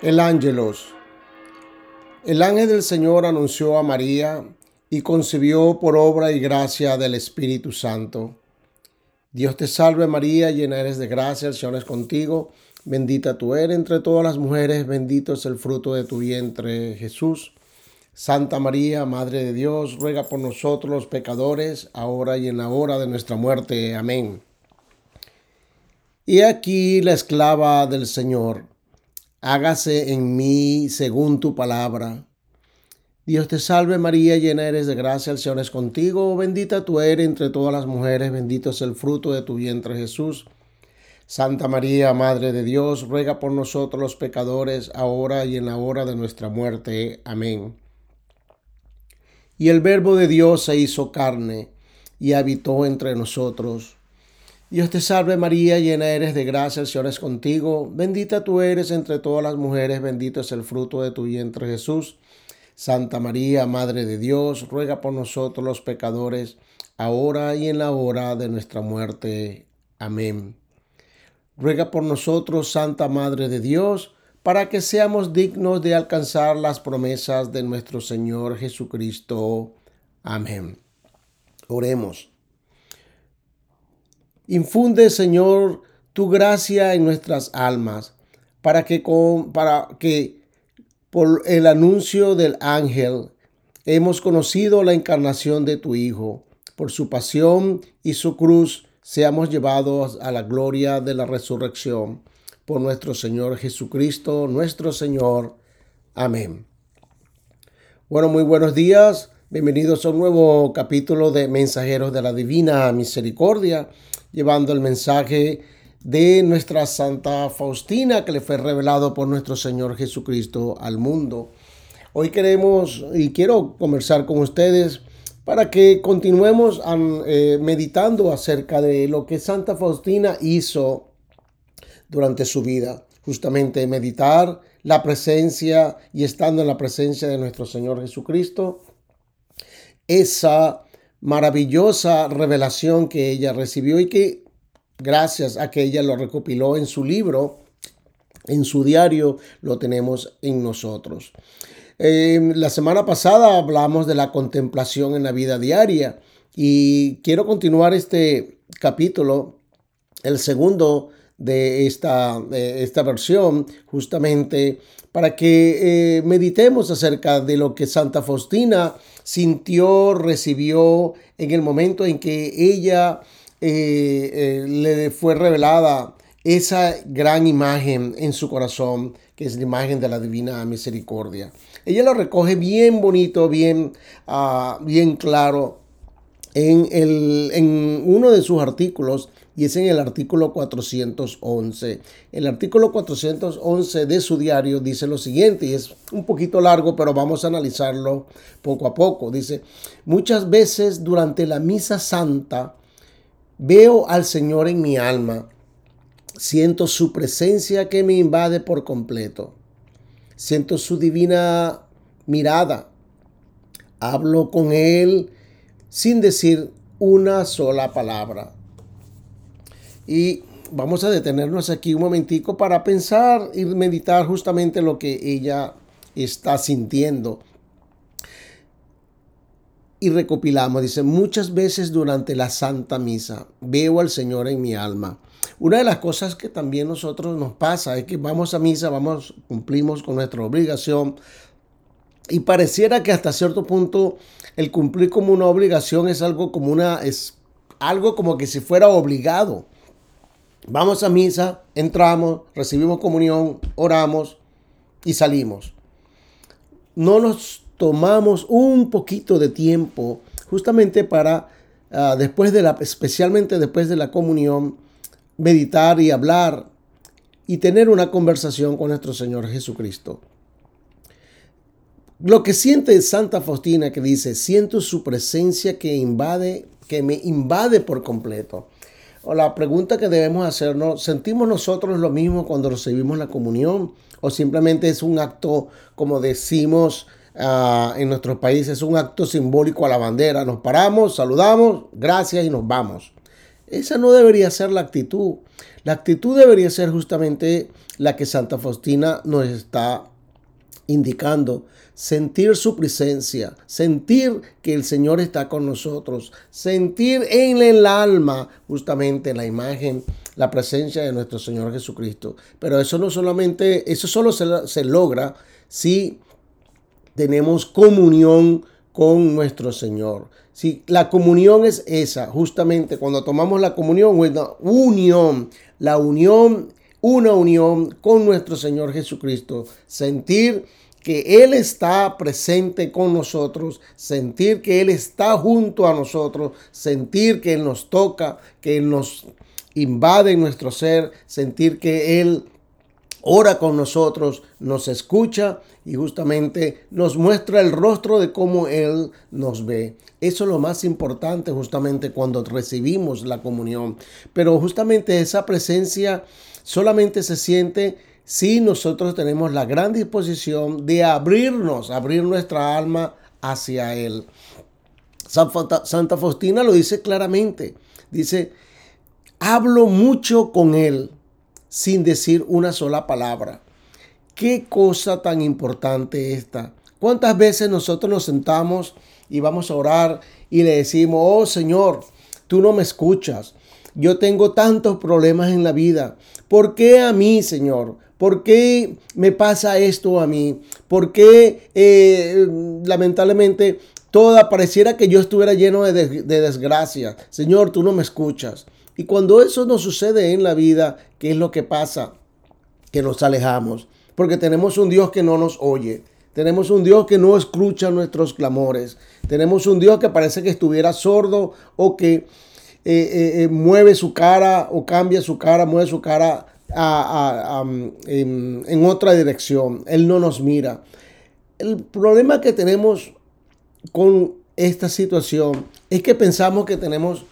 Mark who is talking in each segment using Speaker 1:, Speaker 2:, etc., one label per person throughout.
Speaker 1: El ángelos. El ángel del Señor anunció a María y concibió por obra y gracia del Espíritu Santo. Dios te salve María, llena eres de gracia, el Señor es contigo, bendita tú eres entre todas las mujeres, bendito es el fruto de tu vientre Jesús. Santa María, Madre de Dios, ruega por nosotros los pecadores, ahora y en la hora de nuestra muerte. Amén. Y aquí la esclava del Señor hágase en mí según tu palabra. Dios te salve María, llena eres de gracia, el Señor es contigo, bendita tú eres entre todas las mujeres, bendito es el fruto de tu vientre Jesús. Santa María, Madre de Dios, ruega por nosotros los pecadores, ahora y en la hora de nuestra muerte. Amén. Y el Verbo de Dios se hizo carne y habitó entre nosotros Dios te salve María, llena eres de gracia, el Señor es contigo, bendita tú eres entre todas las mujeres, bendito es el fruto de tu vientre Jesús. Santa María, Madre de Dios, ruega por nosotros los pecadores, ahora y en la hora de nuestra muerte. Amén. Ruega por nosotros, Santa Madre de Dios, para que seamos dignos de alcanzar las promesas de nuestro Señor Jesucristo. Amén. Oremos. Infunde, Señor, tu gracia en nuestras almas, para que, con, para que por el anuncio del ángel hemos conocido la encarnación de tu Hijo. Por su pasión y su cruz seamos llevados a la gloria de la resurrección. Por nuestro Señor Jesucristo, nuestro Señor. Amén. Bueno, muy buenos días. Bienvenidos a un nuevo capítulo de Mensajeros de la Divina Misericordia llevando el mensaje de nuestra Santa Faustina que le fue revelado por nuestro Señor Jesucristo al mundo. Hoy queremos y quiero conversar con ustedes para que continuemos eh, meditando acerca de lo que Santa Faustina hizo durante su vida. Justamente meditar la presencia y estando en la presencia de nuestro Señor Jesucristo, esa maravillosa revelación que ella recibió y que gracias a que ella lo recopiló en su libro, en su diario, lo tenemos en nosotros. Em, la semana pasada hablamos de la contemplación en la vida diaria y quiero continuar este capítulo, el segundo de esta, esta versión, justamente para que eh, meditemos acerca de lo que Santa Faustina sintió, recibió en el momento en que ella eh, eh, le fue revelada esa gran imagen en su corazón, que es la imagen de la divina misericordia. Ella lo recoge bien bonito, bien, uh, bien claro en, uno de sus artículos y es en el artículo 411. El artículo 411 de su diario dice lo siguiente, y es un poquito largo, pero vamos a analizarlo poco a poco. Dice, muchas veces durante la misa santa veo al Señor en mi alma, siento su presencia que me invade por completo, siento su divina mirada, hablo con Él sin decir una sola palabra y vamos a detenernos aquí un momentico para pensar y meditar justamente lo que ella está sintiendo. Y recopilamos, dice, muchas veces durante la Santa Misa veo al Señor en mi alma. Una de las cosas que también nosotros nos pasa es que vamos a misa, vamos, cumplimos con nuestra obligación y pareciera que hasta cierto punto el cumplir como una obligación es algo como una, es algo como que si fuera obligado. Vamos a misa, entramos, recibimos comunión, oramos y salimos. No nos tomamos un poquito de tiempo justamente para, ah, después de la, especialmente después de la comunión, meditar y hablar y tener una conversación con nuestro Señor Jesucristo. Lo que siente Santa Faustina que dice, siento su presencia que invade, que me invade por completo o la pregunta que debemos hacernos, ¿sentimos nosotros lo mismo cuando recibimos la comunión? ¿O simplemente es un acto, como decimos uh, en nuestros países, es un acto simbólico a la bandera? Nos paramos, saludamos, gracias y nos vamos. Esa no debería ser la actitud. La actitud debería ser justamente la que Santa Faustina nos está indicando. Sentir su presencia, sentir que el Señor está con nosotros, sentir en el alma justamente la imagen, la presencia de nuestro Señor Jesucristo. Pero eso no solamente, eso solo se, se logra si tenemos comunión con nuestro Señor. Si la comunión es esa, justamente cuando tomamos la comunión, una unión, la unión, una unión con nuestro Señor Jesucristo, sentir que Él está presente con nosotros, sentir que Él está junto a nosotros, sentir que Él nos toca, que Él nos invade en nuestro ser, sentir que Él ora con nosotros, nos escucha y justamente nos muestra el rostro de cómo Él nos ve. Eso es lo más importante justamente cuando recibimos la comunión. Pero justamente esa presencia solamente se siente si nosotros tenemos la gran disposición de abrirnos, abrir nuestra alma hacia Él. Santa Faustina lo dice claramente. Dice, hablo mucho con Él sin decir una sola palabra. Qué cosa tan importante esta. ¿Cuántas veces nosotros nos sentamos y vamos a orar y le decimos, oh Señor, tú no me escuchas? Yo tengo tantos problemas en la vida. ¿Por qué a mí, Señor? ¿Por qué me pasa esto a mí? ¿Por qué eh, lamentablemente toda pareciera que yo estuviera lleno de, de desgracia? Señor, tú no me escuchas. Y cuando eso nos sucede en la vida, ¿qué es lo que pasa? Que nos alejamos, porque tenemos un Dios que no nos oye. Tenemos un Dios que no escucha nuestros clamores. Tenemos un Dios que parece que estuviera sordo o que eh, eh, eh, mueve su cara o cambia su cara, mueve su cara en, en otra dirección. Él no nos mira. El problema que tenemos con esta situación es que pensamos que tenemos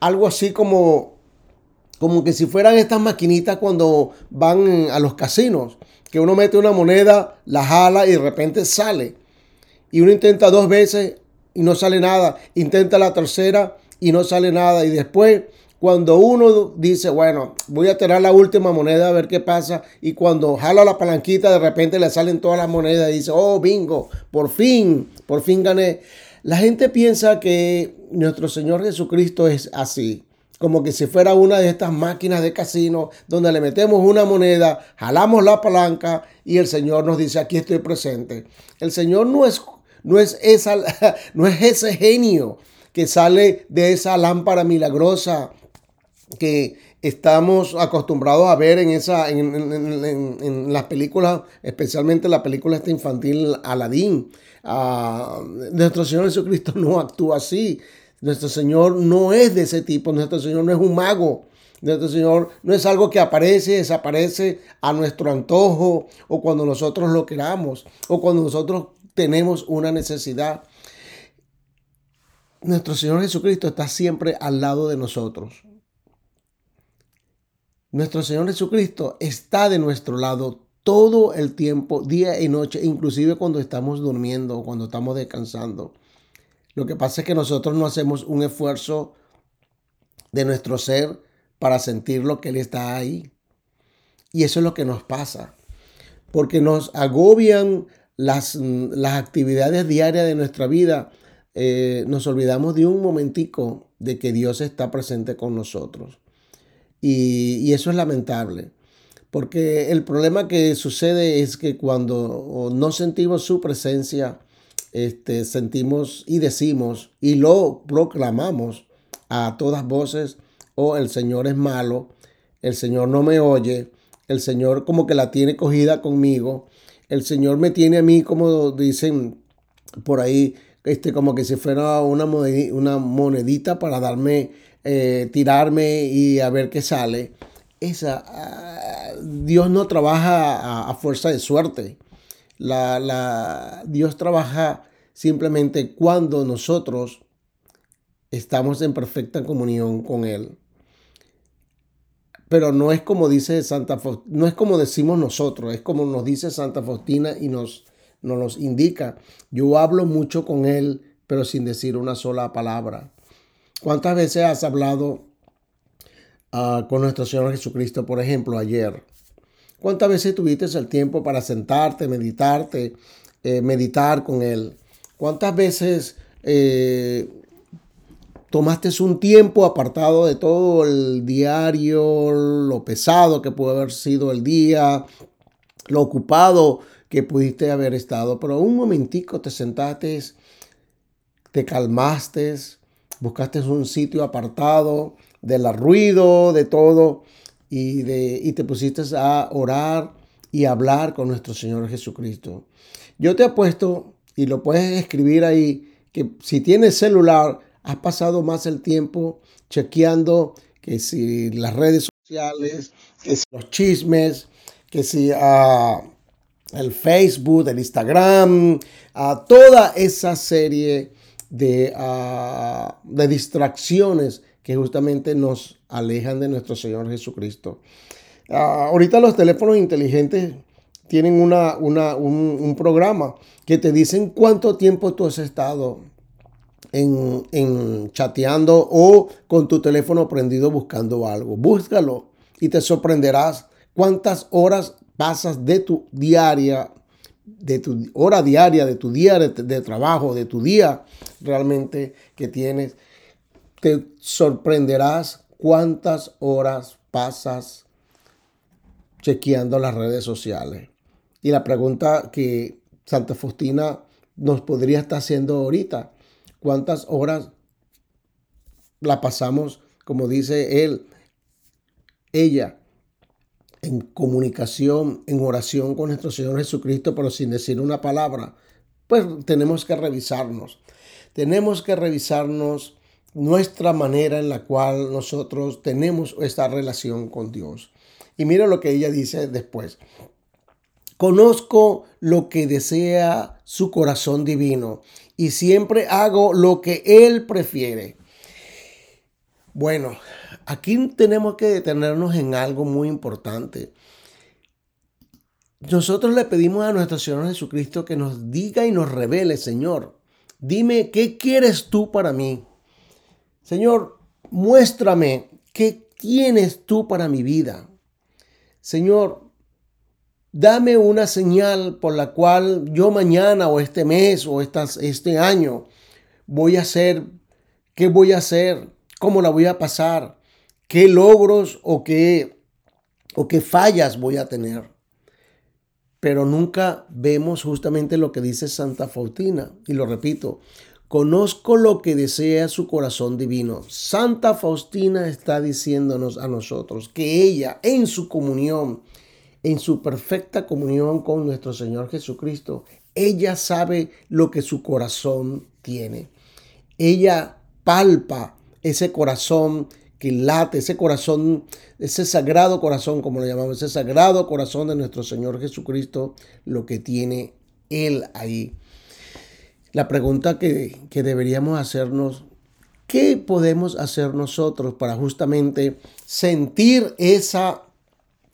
Speaker 1: algo así como como que si fueran estas maquinitas cuando van a los casinos, que uno mete una moneda, la jala y de repente sale. Y uno intenta dos veces y no sale nada. Intenta la tercera y no sale nada. Y después, cuando uno dice, bueno, voy a tirar la última moneda a ver qué pasa. Y cuando jala la palanquita, de repente le salen todas las monedas y dice, oh, bingo, por fin, por fin gané. La gente piensa que nuestro Señor Jesucristo es así como que si fuera una de estas máquinas de casino donde le metemos una moneda, jalamos la palanca y el Señor nos dice, aquí estoy presente. El Señor no es, no es, esa, no es ese genio que sale de esa lámpara milagrosa que estamos acostumbrados a ver en, esa, en, las películas, especialmente la película esta infantil Aladín. Ah, nuestro Señor Jesucristo no actúa así. Nuestro Señor no es de ese tipo, nuestro Señor no es un mago, nuestro Señor no es algo que aparece, desaparece a nuestro antojo o cuando nosotros lo queramos o cuando nosotros tenemos una necesidad. Nuestro Señor Jesucristo está siempre al lado de nosotros. Nuestro Señor Jesucristo está de nuestro lado todo el tiempo, día y noche, inclusive cuando estamos durmiendo o cuando estamos descansando. Lo que pasa es que nosotros no hacemos un esfuerzo de nuestro ser para sentir lo que Él está ahí. Y eso es lo que nos pasa. Porque nos agobian las, las actividades diarias de nuestra vida. Eh, nos olvidamos de un momentico de que Dios está presente con nosotros. Y, y eso es lamentable. Porque el problema que sucede es que cuando no sentimos su presencia, este, sentimos y decimos y lo proclamamos a todas voces, oh, el Señor es malo, el Señor no me oye, el Señor como que la tiene cogida conmigo, el Señor me tiene a mí como dicen por ahí, este, como que si fuera una monedita, una monedita para darme, eh, tirarme y a ver qué sale. Esa, ah, Dios no trabaja a fuerza de suerte. La, la, Dios trabaja simplemente cuando nosotros estamos en perfecta comunión con Él. Pero no es como dice Santa no es como decimos nosotros, es como nos dice Santa Faustina y nos, nos indica. Yo hablo mucho con Él, pero sin decir una sola palabra. ¿Cuántas veces has hablado ah, con nuestro Señor Jesucristo, por ejemplo, ayer? ¿Cuántas veces tuviste el tiempo para sentarte, meditarte, eh, meditar con Él? ¿Cuántas veces eh, tomaste un tiempo apartado de todo el diario, lo pesado que pudo haber sido el día, lo ocupado que pudiste haber estado, pero un momentico te sentaste, te calmaste, buscaste un sitio apartado del ruido, de todo y, de, y te pusiste a orar y hablar con nuestro Señor Jesucristo. Yo te apuesto, y lo puedes escribir ahí, que si tienes celular, has pasado más el tiempo chequeando que si las redes sociales, que si los chismes, que si uh, el Facebook, el Instagram, toda esa serie de, uh, de distracciones que justamente nos alejan de nuestro Señor Jesucristo. Ah, ahorita los teléfonos inteligentes tienen una, un, programa que te dicen cuánto tiempo tú has estado en, en, chateando o con tu teléfono prendido buscando algo. Búscalo y te sorprenderás cuántas horas pasas de tu diaria, de tu hora diaria, de tu día de trabajo, de tu día realmente que tienes te sorprenderás cuántas horas pasas chequeando las redes sociales. Y la pregunta que Santa Faustina nos podría estar haciendo ahorita, ¿cuántas horas la pasamos, como dice él, ella, en comunicación, en oración con nuestro Señor Jesucristo, pero sin decir una palabra? Pues tenemos que revisarnos. Tenemos que revisarnos nuestra manera en la cual nosotros tenemos esta relación con Dios. Y mira lo que ella dice después. Conozco lo que desea su corazón divino y siempre hago lo que Él prefiere. Bueno, aquí tenemos que detenernos en algo muy importante. Nosotros le pedimos a nuestro Señor Jesucristo que nos diga y nos revele, Señor, dime qué quieres tú para mí. Señor, muéstrame qué tienes tú para mi vida. Señor, dame una señal por la cual yo mañana o este mes o este año voy a hacer, qué voy a hacer, cómo la voy a pasar, qué logros o qué, o qué fallas voy a tener. Pero nunca vemos justamente lo que dice Santa Faustina. Y lo repito, Conozco lo que desea su corazón divino. Santa Faustina está diciéndonos a nosotros que ella en su comunión, en su perfecta comunión con nuestro Señor Jesucristo, ella sabe lo que su corazón tiene. Ella palpa ese corazón que late, ese corazón, ese sagrado corazón, como lo llamamos, ese sagrado corazón de nuestro Señor Jesucristo, lo que tiene Él ahí. La pregunta que, deberíamos hacernos, ¿qué podemos hacer nosotros para justamente sentir esa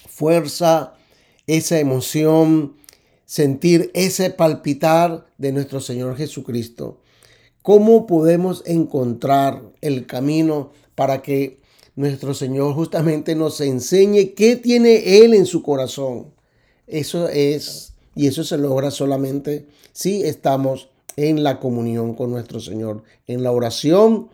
Speaker 1: fuerza, esa emoción, sentir ese palpitar de nuestro Señor Jesucristo? ¿Cómo podemos encontrar el camino para que nuestro Señor justamente nos enseñe qué tiene Él en su corazón? Eso es, y eso se logra solamente si estamos en la comunión con nuestro Señor, en la oración,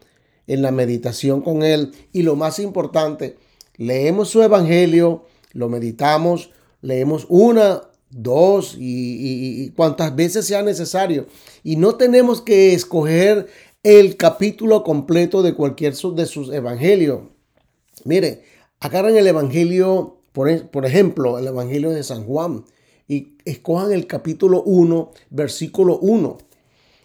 Speaker 1: en la meditación con Él. Y lo más importante, leemos su Evangelio, lo meditamos, leemos una, dos y, cuantas veces sea necesario. Y no tenemos que escoger el capítulo completo de cualquier de sus evangelios. Mire, agarran el evangelio, por, por, ejemplo, el evangelio de San Juan y escojan el capítulo 1, versículo 1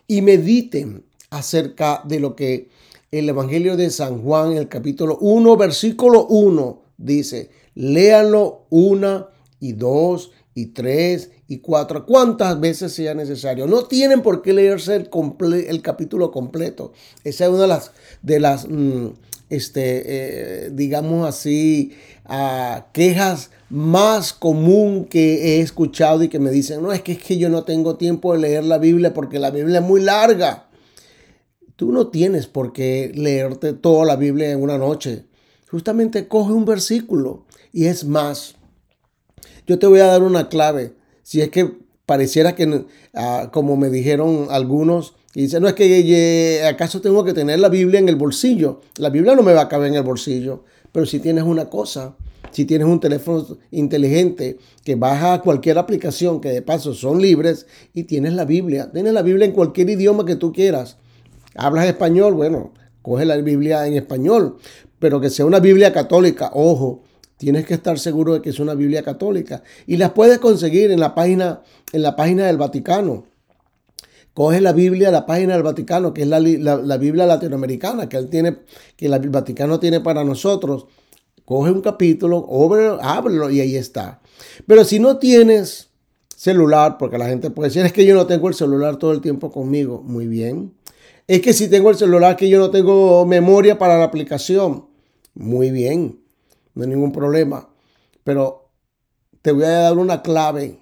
Speaker 1: y mediten acerca de lo que el Evangelio de San Juan, el capítulo 1, versículo 1, dice. Léanlo una y dos y tres y cuatro, cuantas veces sea necesario. No tienen por qué leerse el, el capítulo completo. Esa es una de las, de las mm, este, eh, digamos así, quejas más común que he escuchado y que me dicen, no, es que, es que yo no tengo tiempo de leer la Biblia porque la Biblia es muy larga. Tú no tienes por qué leerte toda la Biblia en una noche Justamente coge un versículo y es más. Yo te voy a dar una clave. Si es que pareciera que, ah, como me dijeron algunos, y dice, no es que acaso tengo que tener la Biblia en el bolsillo. La Biblia no me va a caber en el bolsillo. Pero si tienes una cosa, si tienes un teléfono inteligente que baja cualquier aplicación, que de paso son libres, y tienes la Biblia, tienes la Biblia en cualquier idioma que tú quieras. Hablas español, bueno, coge la Biblia en español, pero que sea una Biblia católica, ojo, tienes que estar seguro de que es una Biblia católica. Y las puedes conseguir en la página, en la página del Vaticano. Coge la Biblia, la página del Vaticano, que es la, Biblia latinoamericana, que, él tiene, que el Vaticano tiene para nosotros. Coge un capítulo, ábrelo y ahí está. Pero si no tienes celular, porque la gente puede decir, es que yo no tengo el celular todo el tiempo conmigo. Muy bien. Es que si tengo el celular, que yo no tengo memoria para la aplicación. Muy bien. No hay ningún problema. Pero te voy a dar una clave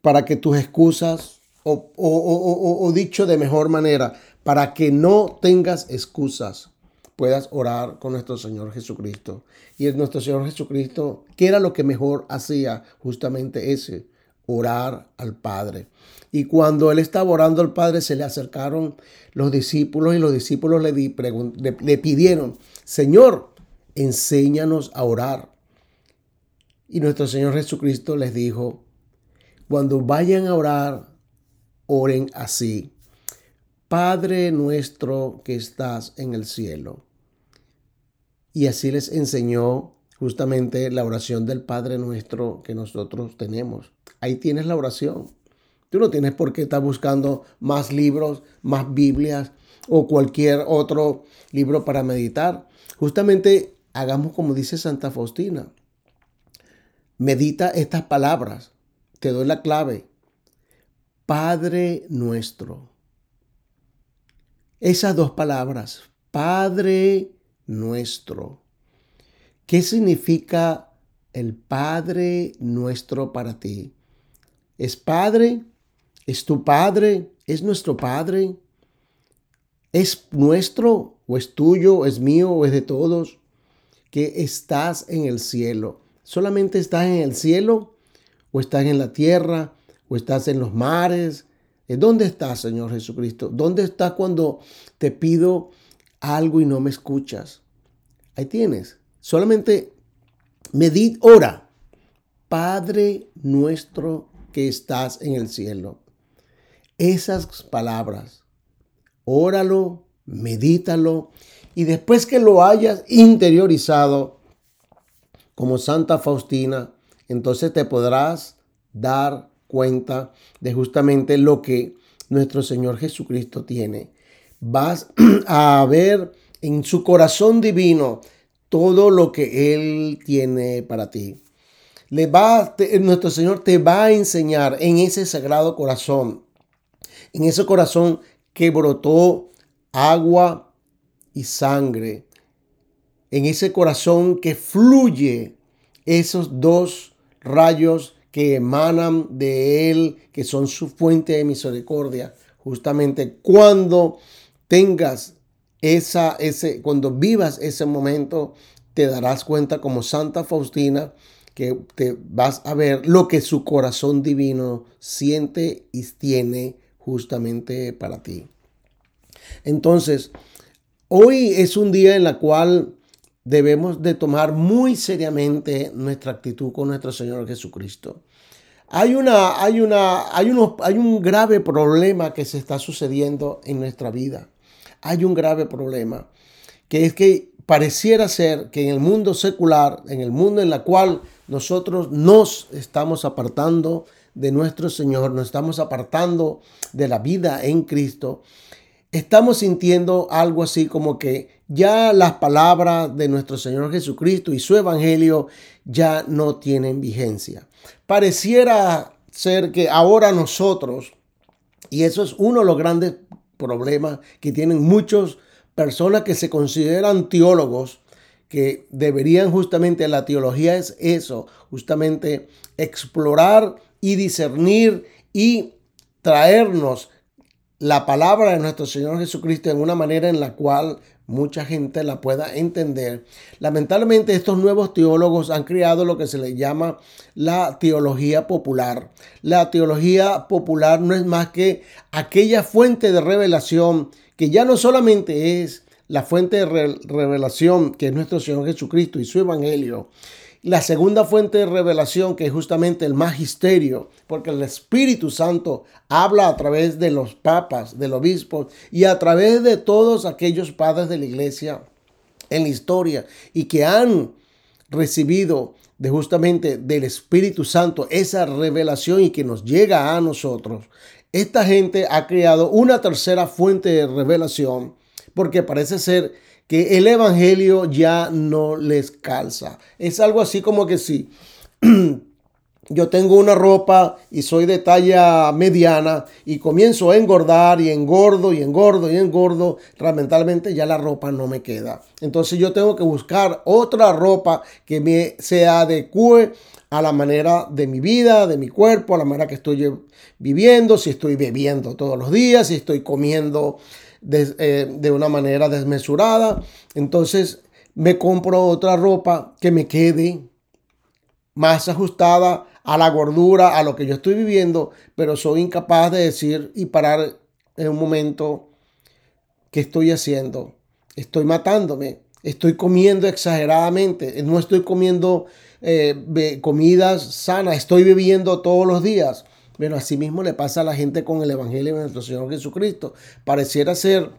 Speaker 1: para que tus excusas o, dicho de mejor manera, para que no tengas excusas, puedas orar con nuestro Señor Jesucristo. Y es nuestro Señor Jesucristo, que era lo que mejor hacía, justamente ese, orar al Padre. Y cuando él estaba orando al Padre, se le acercaron los discípulos y los discípulos le, le pidieron, Señor, enséñanos a orar. Y nuestro Señor Jesucristo les dijo, cuando vayan a orar, oren así. Padre nuestro que estás en el cielo. Y así les enseñó justamente la oración del Padre nuestro que nosotros tenemos. Ahí tienes la oración. Tú no tienes por qué estar buscando más libros, más Biblias o cualquier otro libro para meditar. Justamente hagamos como dice Santa Faustina. Medita estas palabras. Te doy la clave. Padre nuestro. Esas dos palabras, Padre nuestro. ¿Qué significa el Padre nuestro para ti? ¿Es Padre? ¿Es tu Padre? ¿Es nuestro Padre? ¿Es nuestro o es tuyo, es mío o es de todos? Que estás en el cielo. ¿Solamente estás en el cielo o estás en la tierra? O estás en los mares. Eh, ¿Dónde estás, Señor Jesucristo? ¿Dónde estás cuando te pido algo y no me escuchas? Ahí tienes. Solamente medid, ora. Padre nuestro que estás en el cielo. Esas palabras, óralo, medítalo y después que lo hayas interiorizado como Santa Faustina, entonces te podrás dar cuenta de justamente lo que nuestro Señor Jesucristo tiene. Vas a ver en su corazón divino todo lo que Él tiene para ti. Le va, nuestro Señor te va a enseñar en ese sagrado corazón, en ese corazón que brotó agua y sangre, en ese corazón que fluye esos dos rayos que emanan de Él, que son su fuente de misericordia. Justamente cuando tengas esa, ese, cuando vivas ese momento, te darás cuenta como Santa Faustina que te vas a ver lo que su corazón divino siente y tiene justamente para ti. Entonces, hoy es un día en la cual debemos de tomar muy seriamente nuestra actitud con nuestro Señor Jesucristo. Hay, una, hay, una, hay, unos, hay un grave problema que se está sucediendo en nuestra vida. Hay un grave problema, que es que pareciera ser que en el mundo secular, en el mundo en el cual nosotros nos estamos apartando de nuestro Señor, nos estamos apartando de la vida en Cristo, estamos sintiendo algo así como que ya las palabras de nuestro Señor Jesucristo y su Evangelio ya no tienen vigencia. Pareciera ser que ahora nosotros, y eso es uno de los grandes problemas que tienen muchas personas que se consideran teólogos, que deberían justamente, la teología es eso, justamente explorar y discernir y traernos la palabra de nuestro Señor Jesucristo en una manera en la cual mucha gente la pueda entender. Lamentablemente estos nuevos teólogos han creado lo que se le llama la teología popular. La teología popular no es más que aquella fuente de revelación que ya no solamente es la fuente de revelación que es nuestro Señor Jesucristo y su Evangelio, la segunda fuente de revelación, que es justamente el magisterio, porque el Espíritu Santo habla a través de los papas, del obispo y a través de todos aquellos padres de la iglesia en la historia y que han recibido de justamente del Espíritu Santo esa revelación y que nos llega a nosotros. Esta gente ha creado una tercera fuente de revelación porque parece ser que el Evangelio ya no les calza. Es algo así como que si yo tengo una ropa y soy de talla mediana y comienzo a engordar y engordo y engordo y engordo, lamentablemente ya la ropa no me queda. Entonces yo tengo que buscar otra ropa que me se adecue a la manera de mi vida, de mi cuerpo, a la manera que estoy viviendo, si estoy bebiendo todos los días, si estoy comiendo eh, de, una manera desmesurada. Entonces me compro otra ropa que me quede más ajustada a la gordura, a lo que yo estoy viviendo, pero soy incapaz de decir y parar en un momento que estoy haciendo. Estoy matándome, estoy comiendo exageradamente, no estoy comiendo eh, comidas sanas, estoy bebiendo todos los días. Bueno, así mismo le pasa a la gente con el Evangelio de nuestro Señor Jesucristo. Pareciera ser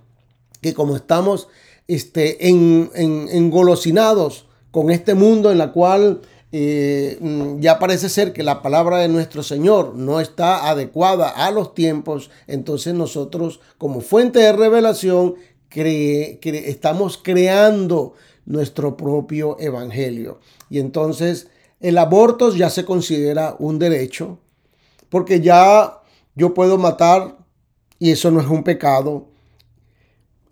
Speaker 1: que como estamos este, en, engolosinados con este mundo en la cual eh, mm, ya parece ser que la palabra de nuestro Señor no está adecuada a los tiempos, entonces nosotros como fuente de revelación estamos creando nuestro propio evangelio. Y entonces el aborto ya se considera un derecho, porque ya yo puedo matar y eso no es un pecado.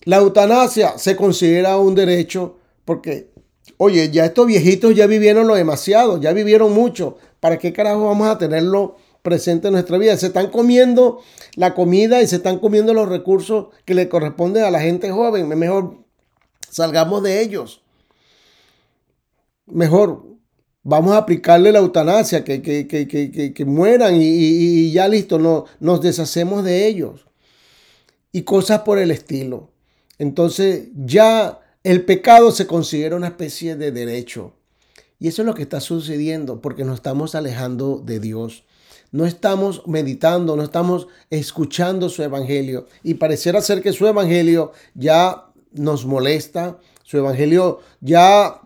Speaker 1: La eutanasia se considera un derecho porque, oye, ya estos viejitos ya vivieron lo demasiado, ya vivieron mucho. ¿Para qué carajo vamos a tenerlo presente en nuestra vida? Se están comiendo la comida y se están comiendo los recursos que le corresponden a la gente joven. Mejor salgamos de ellos. Mejor vamos a aplicarle la eutanasia, que, que, mueran y, ya listo, no, nos deshacemos de ellos. Y cosas por el estilo. Entonces ya el pecado se considera una especie de derecho. Y eso es lo que está sucediendo porque nos estamos alejando de Dios. No estamos meditando, no estamos escuchando su evangelio. Y pareciera ser que su evangelio ya nos molesta, su evangelio ya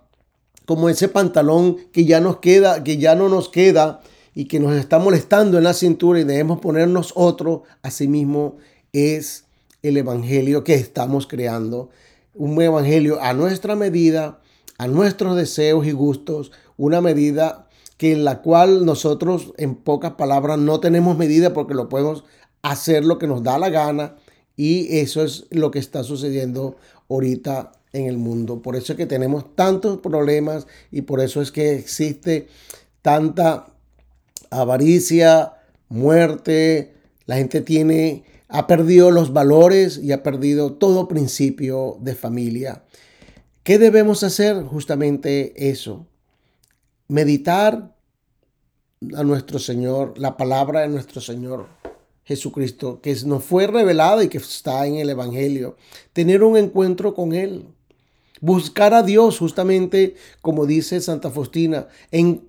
Speaker 1: como ese pantalón que ya nos queda, que ya no nos queda y que nos está molestando en la cintura y debemos ponernos otro, asimismo es el evangelio que estamos creando, un evangelio a nuestra medida, a nuestros deseos y gustos, una medida que en la cual nosotros en pocas palabras no tenemos medida porque lo podemos hacer lo que nos da la gana y eso es lo que está sucediendo ahorita en el mundo. Por eso es que tenemos tantos problemas y por eso es que existe tanta avaricia, muerte. La gente tiene, ha perdido los valores y ha perdido todo principio de familia. ¿Qué debemos hacer? Justamente eso. Meditar a nuestro Señor, la palabra de nuestro Señor Jesucristo, que nos fue revelada y que está en el Evangelio. Tener un encuentro con Él. Buscar a Dios, justamente como dice Santa Faustina, en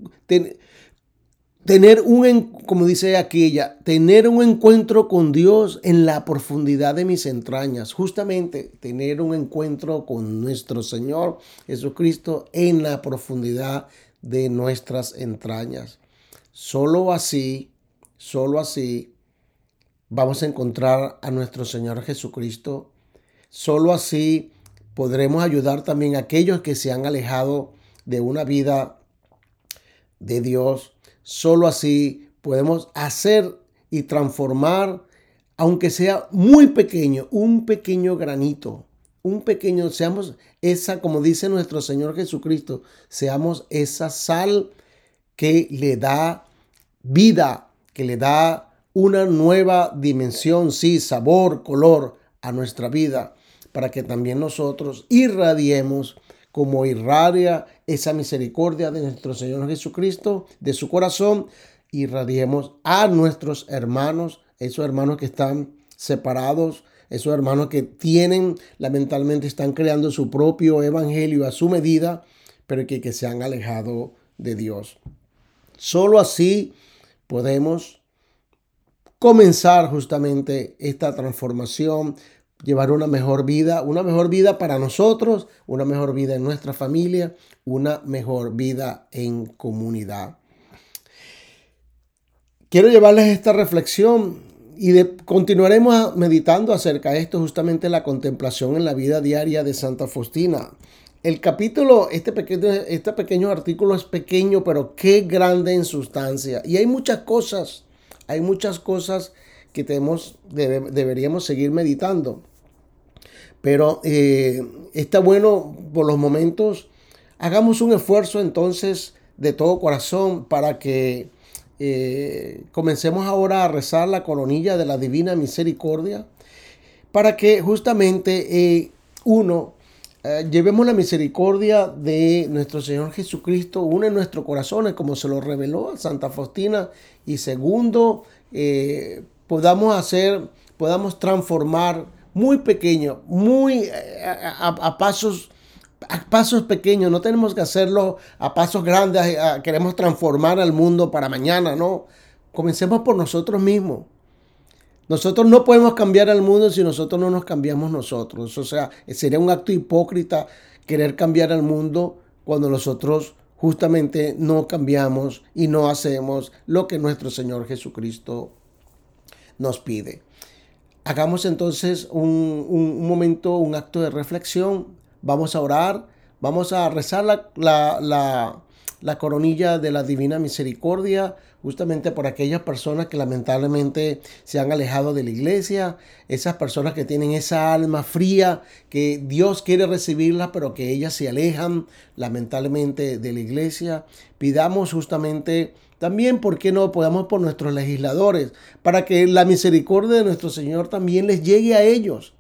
Speaker 1: tener un, como dice aquella, tener un encuentro con Dios en la profundidad de mis entrañas. Justamente tener un encuentro con nuestro Señor Jesucristo en la profundidad de nuestras entrañas. Solo así, solo así vamos a encontrar a nuestro Señor Jesucristo. Solo así podremos ayudar también a aquellos que se han alejado de una vida de Dios. Solo así podemos hacer y transformar, aunque sea muy pequeño, un pequeño granito, un pequeño, seamos esa, como dice nuestro Señor Jesucristo, seamos esa sal que le da vida, que le da una nueva dimensión, sí, sabor, color a nuestra vida para que también nosotros irradiemos como irradia esa misericordia de nuestro Señor Jesucristo, de su corazón, irradiemos a nuestros hermanos, esos hermanos que están separados, esos hermanos que tienen, lamentablemente, están creando su propio evangelio a su medida, pero que, que se han alejado de Dios. Solo así podemos comenzar justamente esta transformación, llevar una mejor vida, una mejor vida para nosotros, una mejor vida en nuestra familia, una mejor vida en comunidad. Quiero llevarles esta reflexión y continuaremos meditando acerca de esto, justamente la contemplación en la vida diaria de Santa Faustina. El capítulo, este pequeño, este pequeño artículo es pequeño, pero qué grande en sustancia. Y hay muchas cosas, hay muchas cosas que tenemos, deberíamos seguir meditando. Pero eh, está bueno por los momentos. Hagamos un esfuerzo entonces de todo corazón para que eh, comencemos ahora a rezar la coronilla de la Divina Misericordia, para que justamente eh, uno, llevemos la misericordia de nuestro Señor Jesucristo, uno en nuestros corazones, como se lo reveló Santa Faustina, y segundo, podamos hacer, podamos transformar muy pequeño, muy a pasos a pasos pequeños, no tenemos que hacerlo a pasos grandes, queremos transformar al mundo para mañana, no. Comencemos por nosotros mismos. Nosotros no podemos cambiar al mundo si nosotros no nos cambiamos nosotros. O sea, sería un acto hipócrita querer cambiar al mundo cuando nosotros justamente no cambiamos y no hacemos lo que nuestro Señor Jesucristo nos pide. Hagamos entonces un, un momento, un acto de reflexión Vamos a orar, vamos a rezar la, la, coronilla de la Divina Misericordia, justamente por aquellas personas que lamentablemente se han alejado de la iglesia, esas personas que tienen esa alma fría, que Dios quiere recibirla, pero que ellas se alejan lamentablemente de la iglesia. Pidamos justamente también, ¿por qué no podamos por nuestros legisladores? Para que la misericordia de nuestro Señor también les llegue a ellos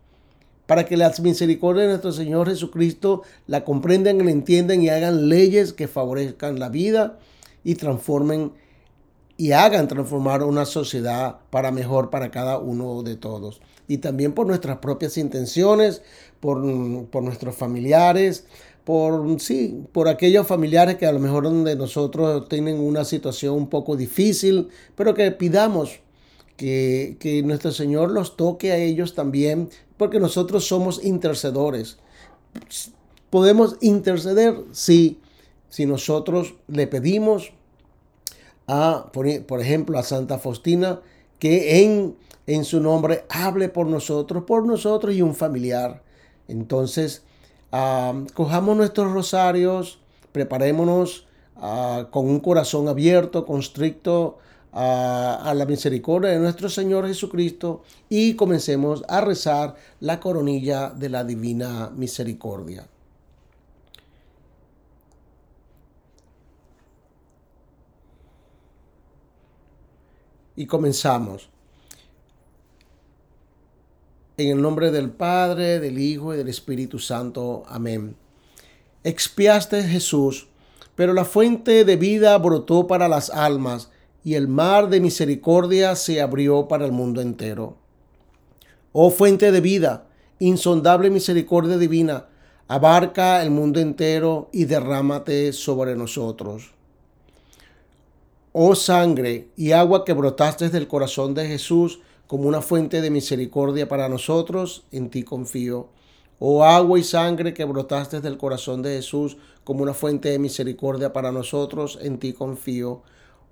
Speaker 1: para que las misericordias de nuestro Señor Jesucristo la comprendan, la entiendan y hagan leyes que favorezcan la vida y transformen y hagan transformar una sociedad para mejor para cada uno de todos. Y también por nuestras propias intenciones, por, por nuestros familiares, por, sí, por aquellos familiares que a lo mejor donde nosotros tienen una situación un poco difícil, pero que pidamos que, que nuestro Señor los toque a ellos también porque nosotros somos intercedores. Podemos interceder si, si nosotros le pedimos a, por, ejemplo, a Santa Faustina que en, en su nombre hable por nosotros, por nosotros y un familiar. Entonces, ah, cojamos nuestros rosarios, preparémonos ah, con un corazón abierto, constricto a, la misericordia de nuestro Señor Jesucristo y comencemos a rezar la coronilla de la divina misericordia. Y comenzamos. En el nombre del Padre, del Hijo y del Espíritu Santo. Amén. Expiaste Jesús, pero la fuente de vida brotó para las almas y el mar de misericordia se abrió para el mundo entero. Oh fuente de vida, insondable misericordia divina, abarca el mundo entero y derrámate sobre nosotros. Oh sangre y agua que brotaste del corazón de Jesús como una fuente de misericordia para nosotros, en ti confío. Oh agua y sangre que brotaste del corazón de Jesús como una fuente de misericordia para nosotros, en ti confío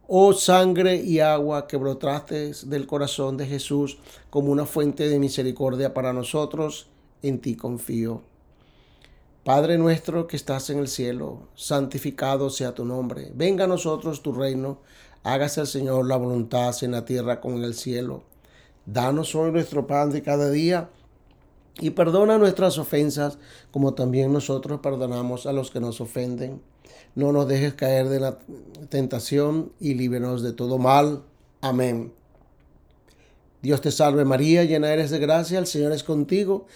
Speaker 1: oh sangre y agua que brotaste del corazón de Jesús como una fuente de misericordia para nosotros, en ti confío. Padre nuestro que estás en el cielo, santificado sea tu nombre. Venga a nosotros tu reino. Hágase el Señor la voluntad en la tierra como en el cielo. Danos hoy nuestro pan de cada día y perdona nuestras ofensas como también nosotros perdonamos a los que nos ofenden no nos dejes caer de la tentación y líbranos de todo mal. Amén. Dios te salve María, llena eres de gracia, el Señor es contigo.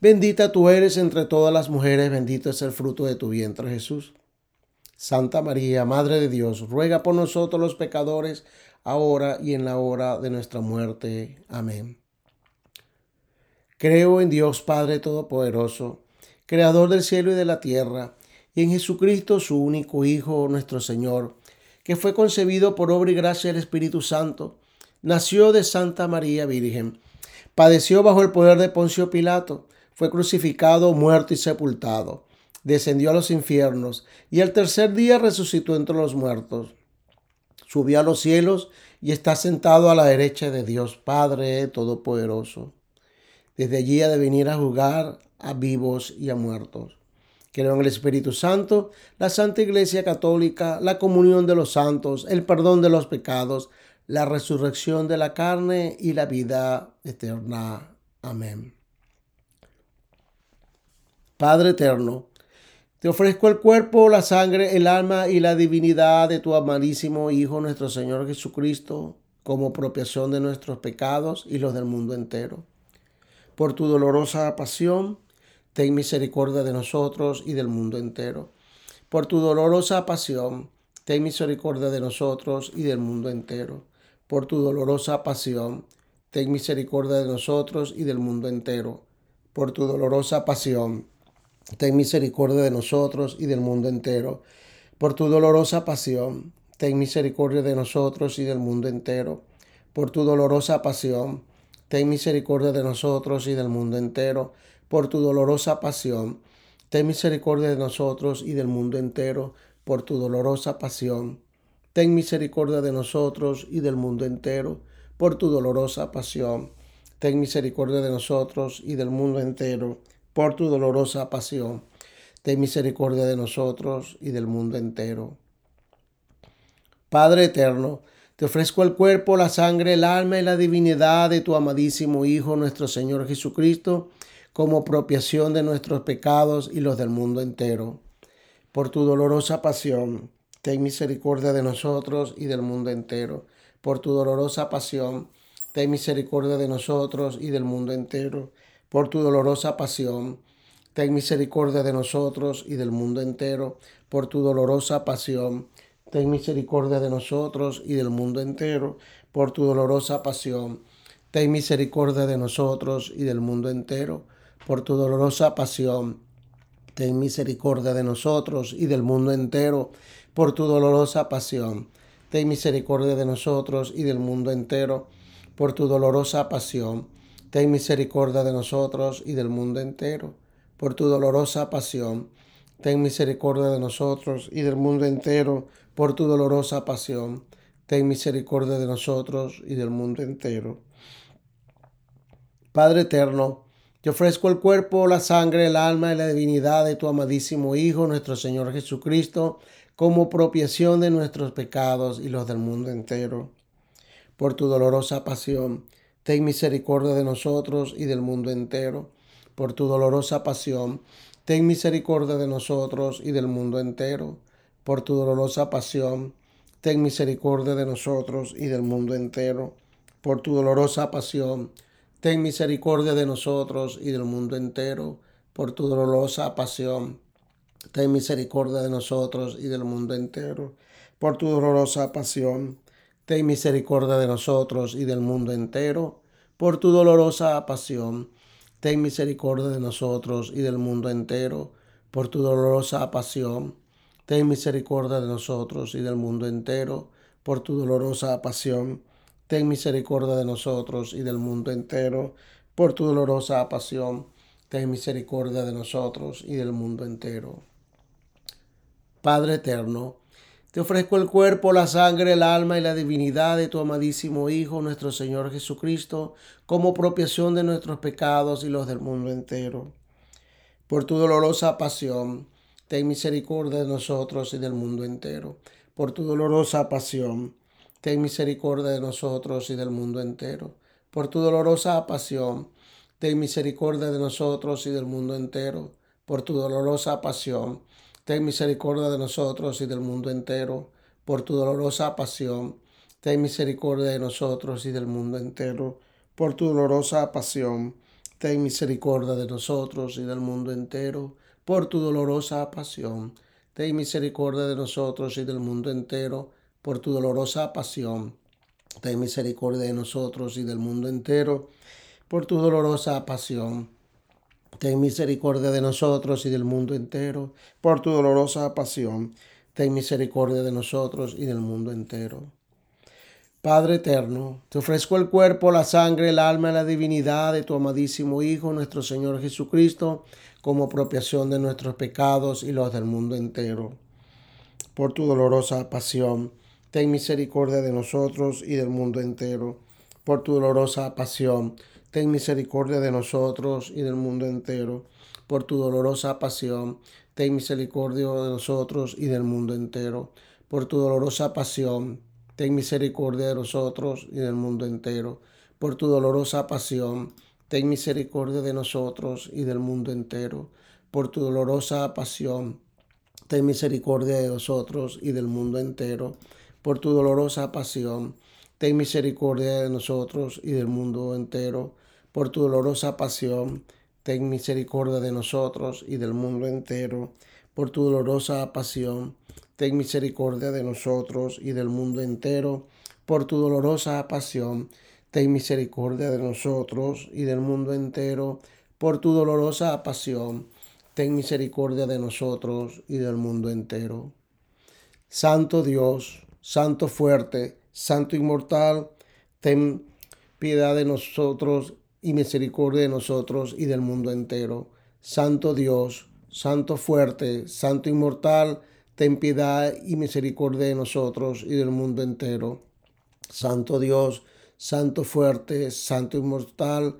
Speaker 1: Bendita tú eres entre todas las mujeres, bendito es el fruto de tu vientre Jesús. Santa María, Madre de Dios, ruega por nosotros los pecadores, ahora y en la hora de nuestra muerte. Amén. Creo en Dios Padre Todopoderoso, Creador del cielo y de la tierra, y en Jesucristo, su único Hijo, nuestro Señor, que fue concebido por obra y gracia del Espíritu Santo, nació de Santa María Virgen, padeció bajo el poder de Poncio Pilato, fue crucificado, muerto y sepultado, descendió a los infiernos, y el tercer día resucitó entre los muertos, subió a los cielos y está sentado a la derecha de Dios Padre Todopoderoso. Desde allí ha de venir a juzgar a vivos y a muertos. Creo en el Espíritu Santo, la Santa Iglesia Católica, la comunión de los santos, el perdón de los pecados, la resurrección de la carne y la vida eterna. Amén. Padre eterno, te ofrezco el cuerpo, la sangre, el alma y la divinidad de tu amadísimo Hijo, nuestro Señor Jesucristo, como propiación de nuestros pecados y los del mundo entero. Por tu dolorosa pasión, ten misericordia de nosotros y del mundo entero. Por tu dolorosa pasión, ten misericordia de nosotros y del mundo entero. Por tu dolorosa pasión, ten misericordia de nosotros y del mundo entero. Por tu dolorosa pasión, ten misericordia de nosotros y del mundo entero. Por tu dolorosa pasión, ten misericordia de nosotros y del mundo entero. Por tu dolorosa pasión, ten misericordia de nosotros y del mundo entero por tu dolorosa pasión. Ten misericordia de nosotros y del mundo entero, por tu dolorosa pasión. Ten misericordia de nosotros y del mundo entero, por tu dolorosa pasión. Ten misericordia de nosotros y del mundo entero, por tu dolorosa pasión. Ten misericordia de nosotros y del mundo entero. Padre eterno, te ofrezco el cuerpo, la sangre, el alma y la divinidad de tu amadísimo Hijo, nuestro Señor Jesucristo, como propiación de nuestros pecados y los del mundo entero. Por tu dolorosa pasión, ten misericordia de nosotros y del mundo entero. Por tu dolorosa pasión, ten misericordia de nosotros y del mundo entero. Por tu dolorosa pasión, ten misericordia de nosotros y del mundo entero. Por tu dolorosa pasión, ten misericordia de nosotros y del mundo entero. Por tu dolorosa pasión, ten misericordia de nosotros y del mundo entero por tu dolorosa pasión. Ten misericordia de nosotros y del mundo entero, por tu dolorosa pasión. Ten misericordia de nosotros y del mundo entero, por tu dolorosa pasión. Ten misericordia de nosotros y del mundo entero, por tu dolorosa pasión. Ten misericordia de nosotros y del mundo entero, por tu dolorosa pasión. Ten misericordia de nosotros y del mundo entero. Padre eterno, te ofrezco el cuerpo, la sangre, el alma y la divinidad de tu amadísimo Hijo, nuestro Señor Jesucristo, como propiación de nuestros pecados y los del mundo entero. Por tu dolorosa pasión, ten misericordia de nosotros y del mundo entero. Por tu dolorosa pasión, ten misericordia de nosotros y del mundo entero. Por tu dolorosa pasión, ten misericordia de nosotros y del mundo entero. Por tu dolorosa pasión, Ten misericordia de nosotros y del mundo entero, por tu dolorosa pasión. Ten misericordia de nosotros y del mundo entero, por tu dolorosa pasión. Ten misericordia de nosotros y del mundo entero, por tu dolorosa pasión. Ten misericordia de nosotros y del mundo entero, por tu dolorosa pasión. Ten misericordia de nosotros y del mundo entero, por tu dolorosa pasión ten misericordia de nosotros y del mundo entero, por tu dolorosa pasión, ten misericordia de nosotros y del mundo entero. Padre eterno, te ofrezco el cuerpo, la sangre, el alma y la divinidad de tu amadísimo Hijo, nuestro Señor Jesucristo, como propiación de nuestros pecados y los del mundo entero. Por tu dolorosa pasión, ten misericordia de nosotros y del mundo entero. Por tu dolorosa pasión, ten misericordia de nosotros y del mundo entero. Por tu dolorosa pasión, ten misericordia de nosotros y del mundo entero. Por tu dolorosa pasión, ten misericordia de nosotros y del mundo entero. Por tu dolorosa pasión, ten misericordia de nosotros y del mundo entero. Por tu dolorosa pasión, ten misericordia de nosotros y del mundo entero, por tu dolorosa pasión. Ten misericordia de nosotros y del mundo entero, por tu dolorosa pasión. Ten misericordia de nosotros y del mundo entero, por tu dolorosa pasión. Ten misericordia de nosotros y del mundo entero, por tu dolorosa pasión. Ten misericordia de nosotros y del mundo entero. Padre eterno, te ofrezco el cuerpo, la sangre, el alma y la divinidad de tu amadísimo Hijo, nuestro Señor Jesucristo, como apropiación de nuestros pecados y los del mundo entero. Por tu dolorosa pasión, ten misericordia de nosotros y del mundo entero. Por tu dolorosa pasión, ten misericordia de nosotros y del mundo entero. Por tu dolorosa pasión, ten misericordia de nosotros y del mundo entero. Por tu dolorosa pasión, ten misericordia de nosotros y del mundo entero. Por tu dolorosa pasión, ten misericordia de nosotros y del mundo entero. Por tu dolorosa pasión, ten misericordia de nosotros y del mundo entero. Por tu dolorosa pasión, ten misericordia de nosotros y del mundo entero. Por tu dolorosa pasión, ten misericordia de nosotros y del mundo entero. Por tu dolorosa pasión, ten misericordia de nosotros y del mundo entero. Por tu dolorosa pasión, ten misericordia de nosotros y del mundo entero. Por tu dolorosa pasión, ten misericordia de nosotros y del mundo entero. Santo Dios, Santo fuerte, Santo inmortal, ten piedad de nosotros y misericordia de nosotros y del mundo entero. Santo Dios, Santo fuerte, Santo inmortal, ten piedad y misericordia de nosotros y del mundo entero. Santo Dios, Santo fuerte, Santo inmortal,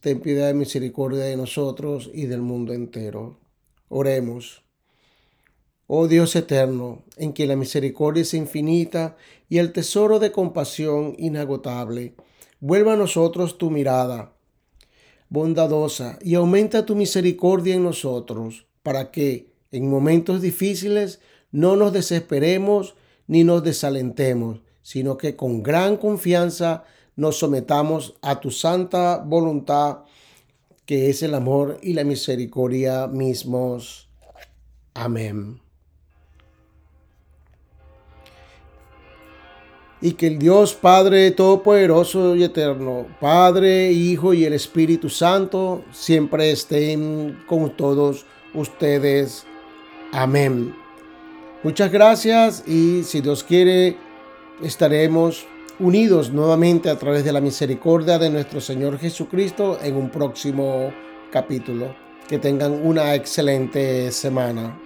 Speaker 1: ten piedad y misericordia de nosotros y del mundo entero. Oremos. Oh Dios eterno, en quien la misericordia es infinita y el tesoro de compasión inagotable, vuelva a nosotros tu mirada bondadosa y aumenta tu misericordia en nosotros, para que, en momentos difíciles, no nos desesperemos ni nos desalentemos, sino que con gran confianza nos sometamos a tu santa voluntad, que es el amor y la misericordia mismos. Amén. Y que el Dios Padre Todopoderoso y Eterno, Padre, Hijo y el Espíritu Santo, siempre estén con todos ustedes. Amén. Muchas gracias y si Dios quiere, estaremos unidos nuevamente a través de la misericordia de nuestro Señor Jesucristo en un próximo capítulo. Que tengan una excelente semana.